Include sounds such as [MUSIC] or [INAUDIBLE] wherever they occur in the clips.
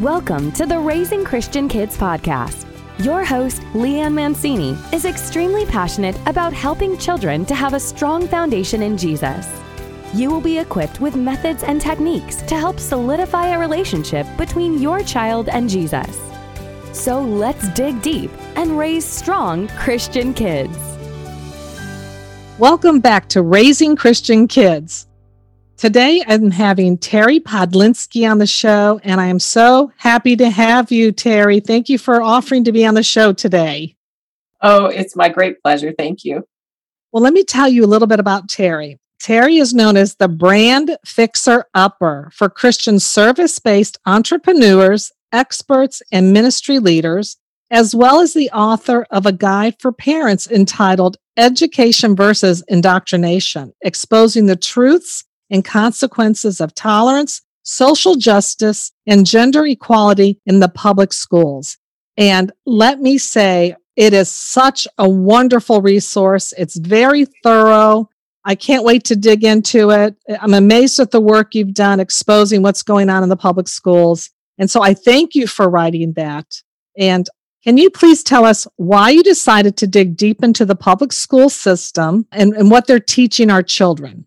Welcome to the Raising Christian Kids podcast. Your host, Leanne Mancini, is extremely passionate about helping children to have a strong foundation in Jesus. You will be equipped with methods and techniques to help solidify a relationship between your child and Jesus. So let's dig deep and raise strong Christian kids. Welcome back to Raising Christian Kids. Today, I'm having Terry Podlinski on the show, and I am so happy to have you, Terry. Thank you for offering to be on the show today. Oh, it's my great pleasure. Thank you. Well, let me tell you a little bit about Terry. Terry is known as the brand fixer upper for Christian service based entrepreneurs, experts, and ministry leaders, as well as the author of a guide for parents entitled Education versus Indoctrination Exposing the Truths and consequences of tolerance, social justice, and gender equality in the public schools. And let me say, it is such a wonderful resource. It's very thorough. I can't wait to dig into it. I'm amazed at the work you've done exposing what's going on in the public schools. And so I thank you for writing that. And can you please tell us why you decided to dig deep into the public school system and, and what they're teaching our children?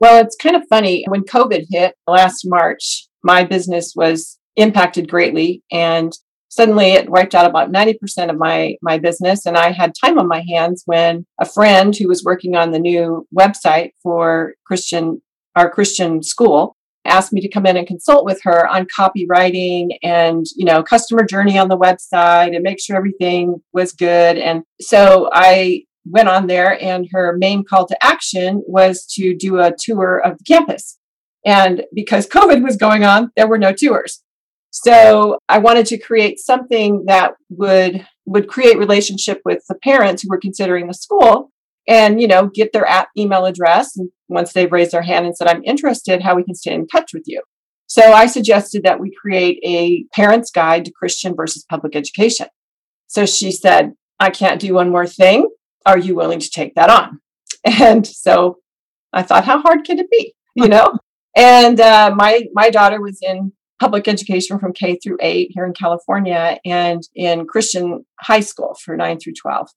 Well, it's kind of funny. When COVID hit last March, my business was impacted greatly and suddenly it wiped out about 90% of my my business and i had time on my hands when a friend who was working on the new website for christian our christian school asked me to come in and consult with her on copywriting and you know customer journey on the website and make sure everything was good and so i went on there, and her main call to action was to do a tour of the campus. And because COVID was going on, there were no tours. So I wanted to create something that would would create relationship with the parents who were considering the school and you know get their app email address and once they've raised their hand and said i'm interested how we can stay in touch with you so i suggested that we create a parent's guide to christian versus public education so she said i can't do one more thing are you willing to take that on? [LAUGHS] And so I thought, how hard can it be? You know? [LAUGHS] and uh, my my daughter was in public education from K through eight here in California and in Christian high school for nine through 12.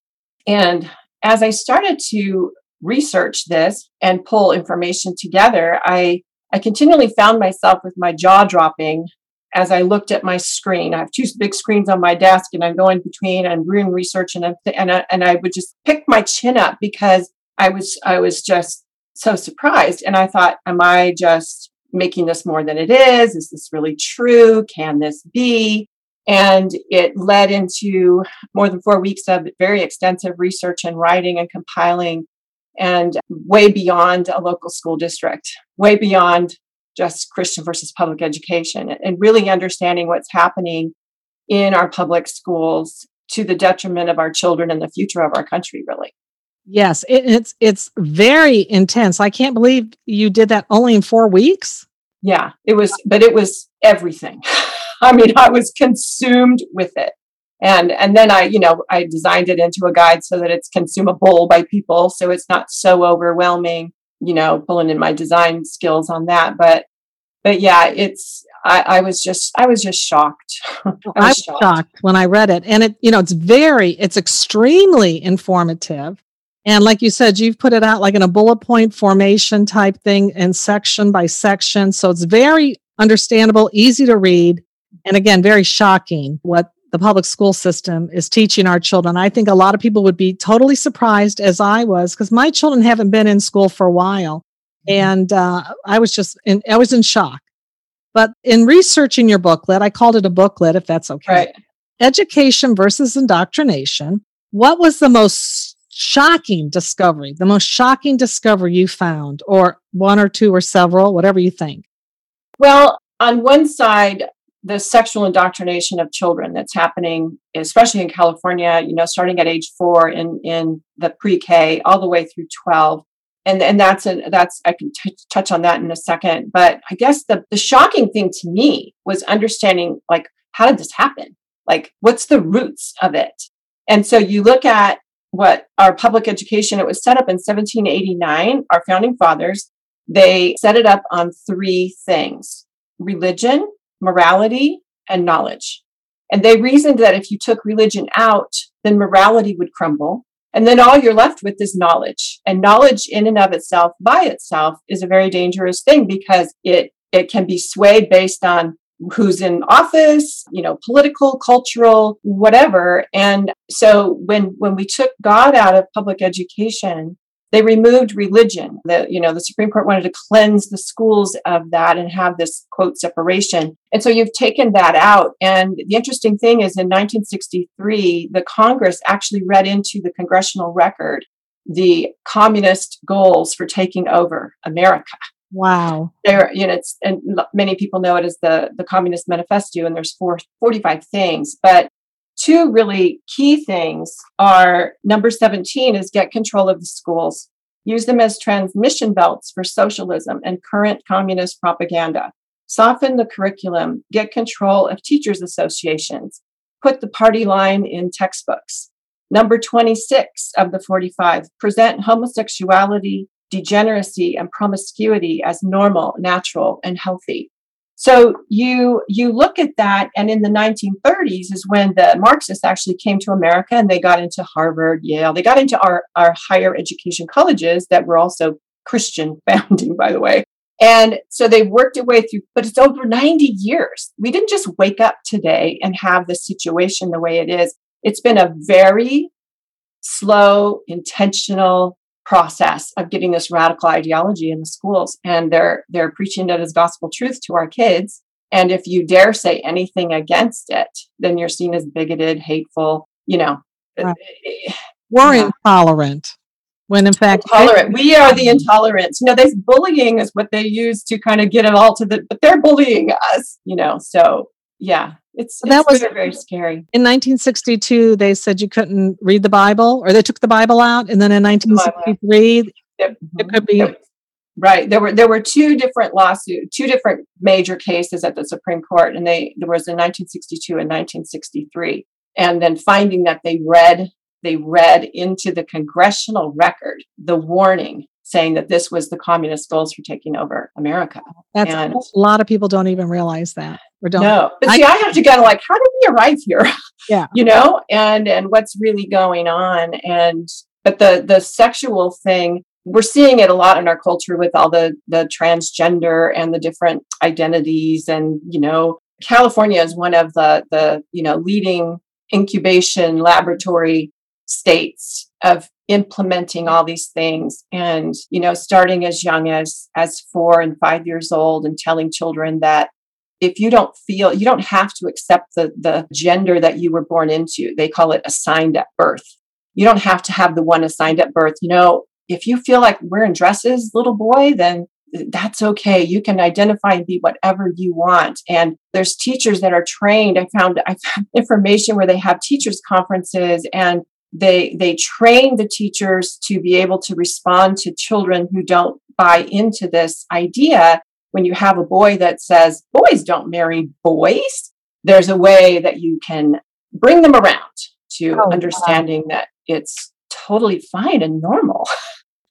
And as I started to research this and pull information together, I I continually found myself with my jaw dropping as I looked at my screen. I have two big screens on my desk, and I'm going between and doing research, and and and I would just pick my chin up because I was I was just so surprised, and I thought, am I just making this more than it is? Is this really true? Can this be? And it led into more than four weeks of very extensive research and writing and compiling, and way beyond a local school district, way beyond just Christian versus public education and really understanding what's happening in our public schools to the detriment of our children and the future of our country really. Yes it, it's it's very intense. I can't believe you did that only in four weeks. Yeah it was but it was everything. [LAUGHS] I mean i was consumed with it. And and then i you know i designed it into a guide so that it's consumable by people so it's not so overwhelming you know pulling in my design skills on that but but yeah, it's I, I was just I was just shocked. [LAUGHS] I was, I was shocked. shocked when I read it, and it you know it's very it's extremely informative. And like you said, you've put it out like in a bullet point formation type thing and section by section. So it's very understandable, easy to read, and again, very shocking what the public school system is teaching our children. I think a lot of people would be totally surprised, as I was, because my children haven't been in school for a while. Mm-hmm. And uh, I was just, in, I was in shock. But in researching your booklet, I called it a booklet, if that's okay. Right. Education versus indoctrination. What was the most shocking discovery, the most shocking discovery you found, or one or two or several, whatever you think? Well, on one side, the sexual indoctrination of children that's happening, especially in California, you know, starting at age four in, in the pre K all the way through 12 and and that's a that's I can t- touch on that in a second. But I guess the the shocking thing to me was understanding like how did this happen? Like what's the roots of it? And so you look at what our public education it was set up in 1789 our founding fathers they set it up on three things religion morality and knowledge. And they reasoned that if you took religion out, then morality would crumble. And then all you're left with is knowledge. And knowledge in and of itself, by itself, is a very dangerous thing because it, it can be swayed based on who's in office, you know, political, cultural, whatever. And so when when we took God out of public education, they removed religion. The you know the Supreme Court wanted to cleanse the schools of that and have this quote separation. And so you've taken that out. And the interesting thing is, in 1963, the Congress actually read into the congressional record the communist goals for taking over America. Wow. There, you know, it's and many people know it as the the Communist Manifesto, and there's four, 45 things. But two really key things are number 17 is get control of the schools, use them as transmission belts for socialism and current communist propaganda. Soften the curriculum, get control of teachers' associations, put the party line in textbooks. Number 26 of the 45, present homosexuality, degeneracy, and promiscuity as normal, natural, and healthy. So you you look at that, and in the 1930s is when the Marxists actually came to America and they got into Harvard, Yale, they got into our, our higher education colleges that were also Christian [LAUGHS] founding, by the way. And so they worked their way through, but it's over 90 years. We didn't just wake up today and have the situation the way it is. It's been a very slow, intentional process of getting this radical ideology in the schools and they're they're preaching it as gospel truth to our kids. And if you dare say anything against it then you're seen as bigoted hateful you know. Right. Uh, we're yeah. intolerant when in fact intolerant. We are the intolerant you know this bullying is what they use to kind of get it all to the but they're bullying us you know so yeah it's, that was very, very scary. In 1962, they said you couldn't read the Bible, or they took the Bible out, and then in 1963, yep. it could be. Right. There were there were two different lawsuits, two different major cases at the Supreme Court, and they there was in 1962 and 1963, and then finding that they read they read into the congressional record the warning saying that this was the communist goals for taking over America. That's and, a lot of people don't even realize that. Or don't. No, but see, I, I have to kind of like, how did we arrive here? Yeah, [LAUGHS] you know, and and what's really going on, and but the the sexual thing. We're seeing it a lot in our culture with all the the transgender and the different identities, and you know, California is one of the the you know leading incubation laboratory states of implementing all these things and you know starting as young as as 4 and 5 years old and telling children that if you don't feel you don't have to accept the the gender that you were born into. They call it assigned at birth. You don't have to have the one assigned at birth. You know if you feel like wearing dresses little boy then that's okay. You can identify and be whatever you want. And there's teachers that are trained. I found i found [LAUGHS] information where they have teachers conferences and they they train the teachers to be able to respond to children who don't buy into this idea. When you have a boy that says boys don't marry boys there's a way that you can bring them around to oh, understanding wow. that it's totally fine and normal. [LAUGHS]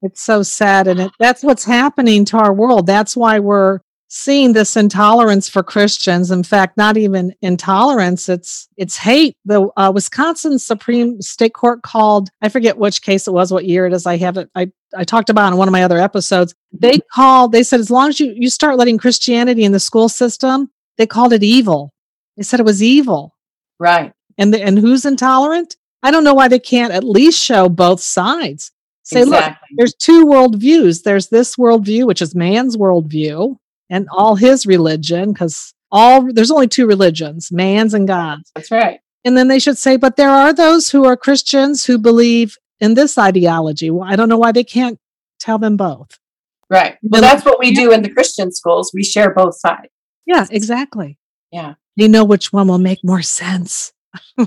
It's so sad and it, that's what's happening to our world. That's why we're seeing this intolerance for Christians. In fact, not even intolerance, it's it's hate. The uh, Wisconsin Supreme State Court called, I forget which case it was, what year it is. I have it. I, I talked about in one of my other episodes. They called, they said, as long as you, you start letting Christianity in the school system, they called it evil. They said it was evil. Right. And the, and who's intolerant? I don't know why they can't at least show both sides. Say, exactly. look, there's two worldviews. There's this worldview, which is man's worldview, and all his religion, because all there's only two religions, man's and God's. That's right. And then they should say, but there are those who are Christians who believe in this ideology. Well, I don't know why they can't tell them both. Right. Well, that's what we do in the Christian schools. We share both sides. Yeah, exactly. Yeah. They know which one will make more sense.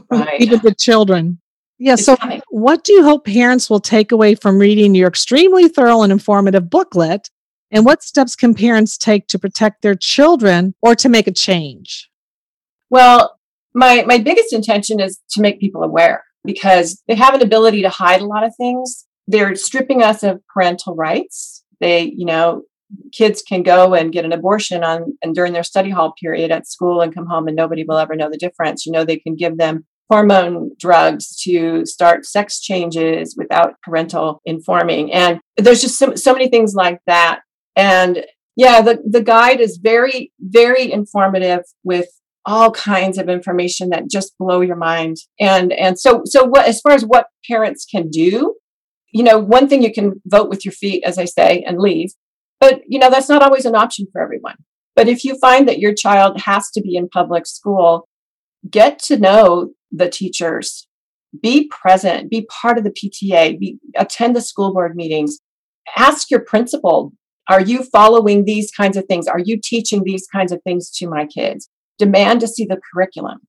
Right. Even the children. Yeah. It's so, funny. what do you hope parents will take away from reading your extremely thorough and informative booklet and what steps can parents take to protect their children or to make a change? Well, my, my biggest intention is to make people aware because they have an ability to hide a lot of things. They're stripping us of parental rights. They, you know, kids can go and get an abortion on and during their study hall period at school and come home and nobody will ever know the difference. You know, they can give them hormone drugs to start sex changes without parental informing. And there's just so, so many things like that. And yeah, the, the guide is very, very informative with all kinds of information that just blow your mind. And and so so what as far as what parents can do, you know, one thing you can vote with your feet, as I say, and leave. But you know, that's not always an option for everyone. But if you find that your child has to be in public school, get to know the teachers, be present, be part of the PTA, be, attend the school board meetings, ask your principal, are you following these kinds of things? Are you teaching these kinds of things to my kids? Demand to see the curriculum.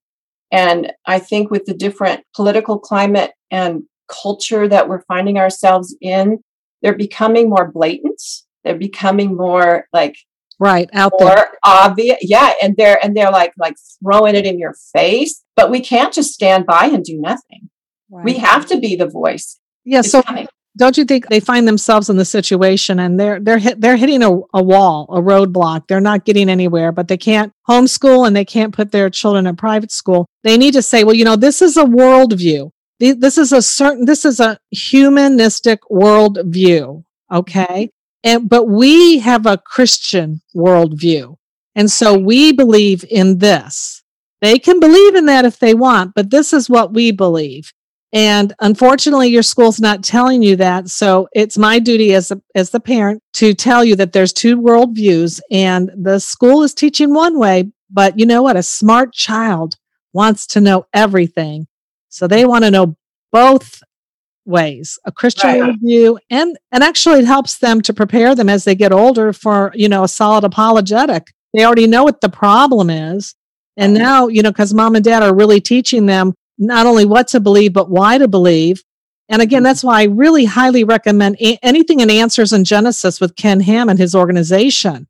And I think with the different political climate and culture that we're finding ourselves in, they're becoming more blatant. They're becoming more like right out more there obvious yeah and they're and they're like like throwing it in your face but we can't just stand by and do nothing right. we have to be the voice yeah it's so coming. Don't you think they find themselves in the situation and they're they're hit, they're hitting a, a wall a roadblock they're not getting anywhere but they can't homeschool and they can't put their children in private school they need to say well you know this is a worldview this is a certain this is a humanistic worldview okay and, but we have a Christian worldview. And so we believe in this. They can believe in that if they want, but this is what we believe. And unfortunately, your school's not telling you that. So it's my duty as a, as the parent to tell you that there's two worldviews and the school is teaching one way, but you know what? A smart child wants to know everything. So they want to know both ways a christian right. worldview and and actually it helps them to prepare them as they get older for you know a solid apologetic they already know what the problem is and now you know because mom and dad are really teaching them not only what to believe but why to believe and again that's why i really highly recommend a- anything in answers in genesis with ken ham and his organization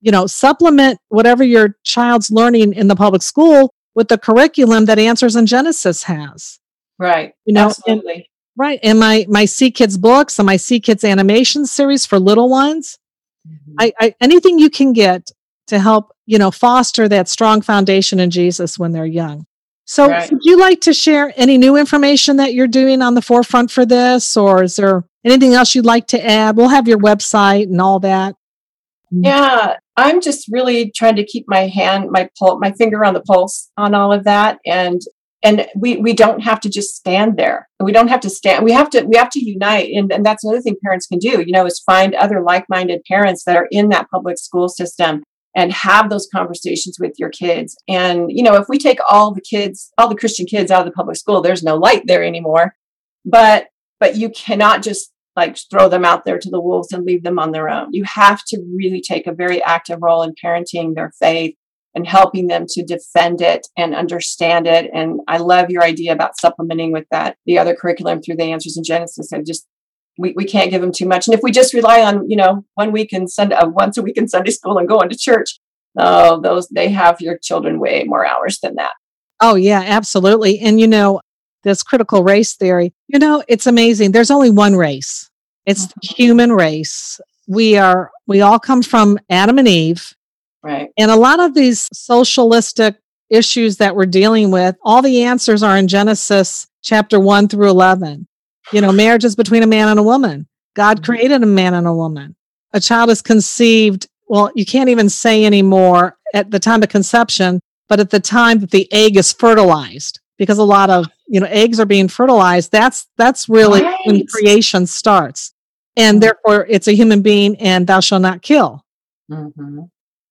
you know supplement whatever your child's learning in the public school with the curriculum that answers in genesis has right you know Absolutely. Right. And my my See Kids books and my See Kids animation series for little ones. Mm-hmm. I, I anything you can get to help, you know, foster that strong foundation in Jesus when they're young. So right. would you like to share any new information that you're doing on the forefront for this? Or is there anything else you'd like to add? We'll have your website and all that. Mm-hmm. Yeah, I'm just really trying to keep my hand, my pul- my finger on the pulse on all of that, and and we we don't have to just stand there we don't have to stand we have to we have to unite and, and that's another thing parents can do you know is find other like-minded parents that are in that public school system and have those conversations with your kids and you know if we take all the kids all the christian kids out of the public school there's no light there anymore but but you cannot just like throw them out there to the wolves and leave them on their own you have to really take a very active role in parenting their faith and helping them to defend it and understand it. And I love your idea about supplementing with that the other curriculum through the answers in Genesis. I just we, we can't give them too much. And if we just rely on, you know, one week in Sunday, uh, once a week in Sunday school and going to church, oh, those they have your children way more hours than that. Oh yeah, absolutely. And you know, this critical race theory, you know, it's amazing. There's only one race. It's mm-hmm. the human race. We are we all come from Adam and Eve Right. And a lot of these socialistic issues that we're dealing with, all the answers are in Genesis chapter 1 through 11. You know, marriage is between a man and a woman. God mm-hmm. created a man and a woman. A child is conceived, well, you can't even say anymore at the time of conception, but at the time that the egg is fertilized because a lot of, you know, eggs are being fertilized. That's that's really right. when creation starts. And mm-hmm. therefore it's a human being and thou shalt not kill. Mm-hmm.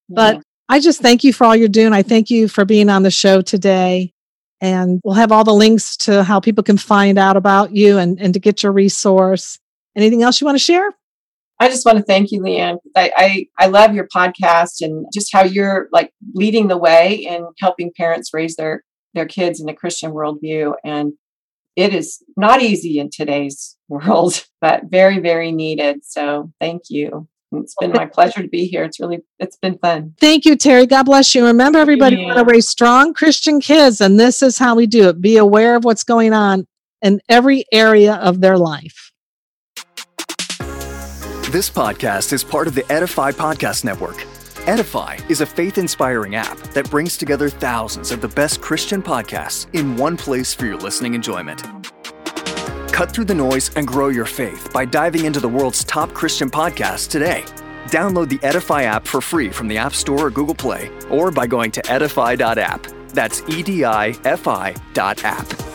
But. I just thank you for all you're doing. I thank you for being on the show today. And we'll have all the links to how people can find out about you and, and to get your resource. Anything else you want to share? I just want to thank you, Leanne. I, I, I love your podcast and just how you're like leading the way in helping parents raise their their kids in a Christian worldview. And it is not easy in today's [LAUGHS] world, but very, very needed. So thank you. It's been my pleasure to be here. It's really, it's been fun. Thank you, Terry. God bless you. Remember, everybody, yeah. want to raise strong Christian kids, and this is how we do it. Be aware of what's going on in every area of their life. This podcast is part of the Edify Podcast Network. Edify is a faith inspiring app that brings together thousands of the best Christian podcasts in one place for your listening enjoyment. Cut through the noise and grow your faith by diving into the world's top Christian podcasts today. Download the Edify app for free from the App Store or Google Play, or by going to edify.app. That's E D I F I dot app.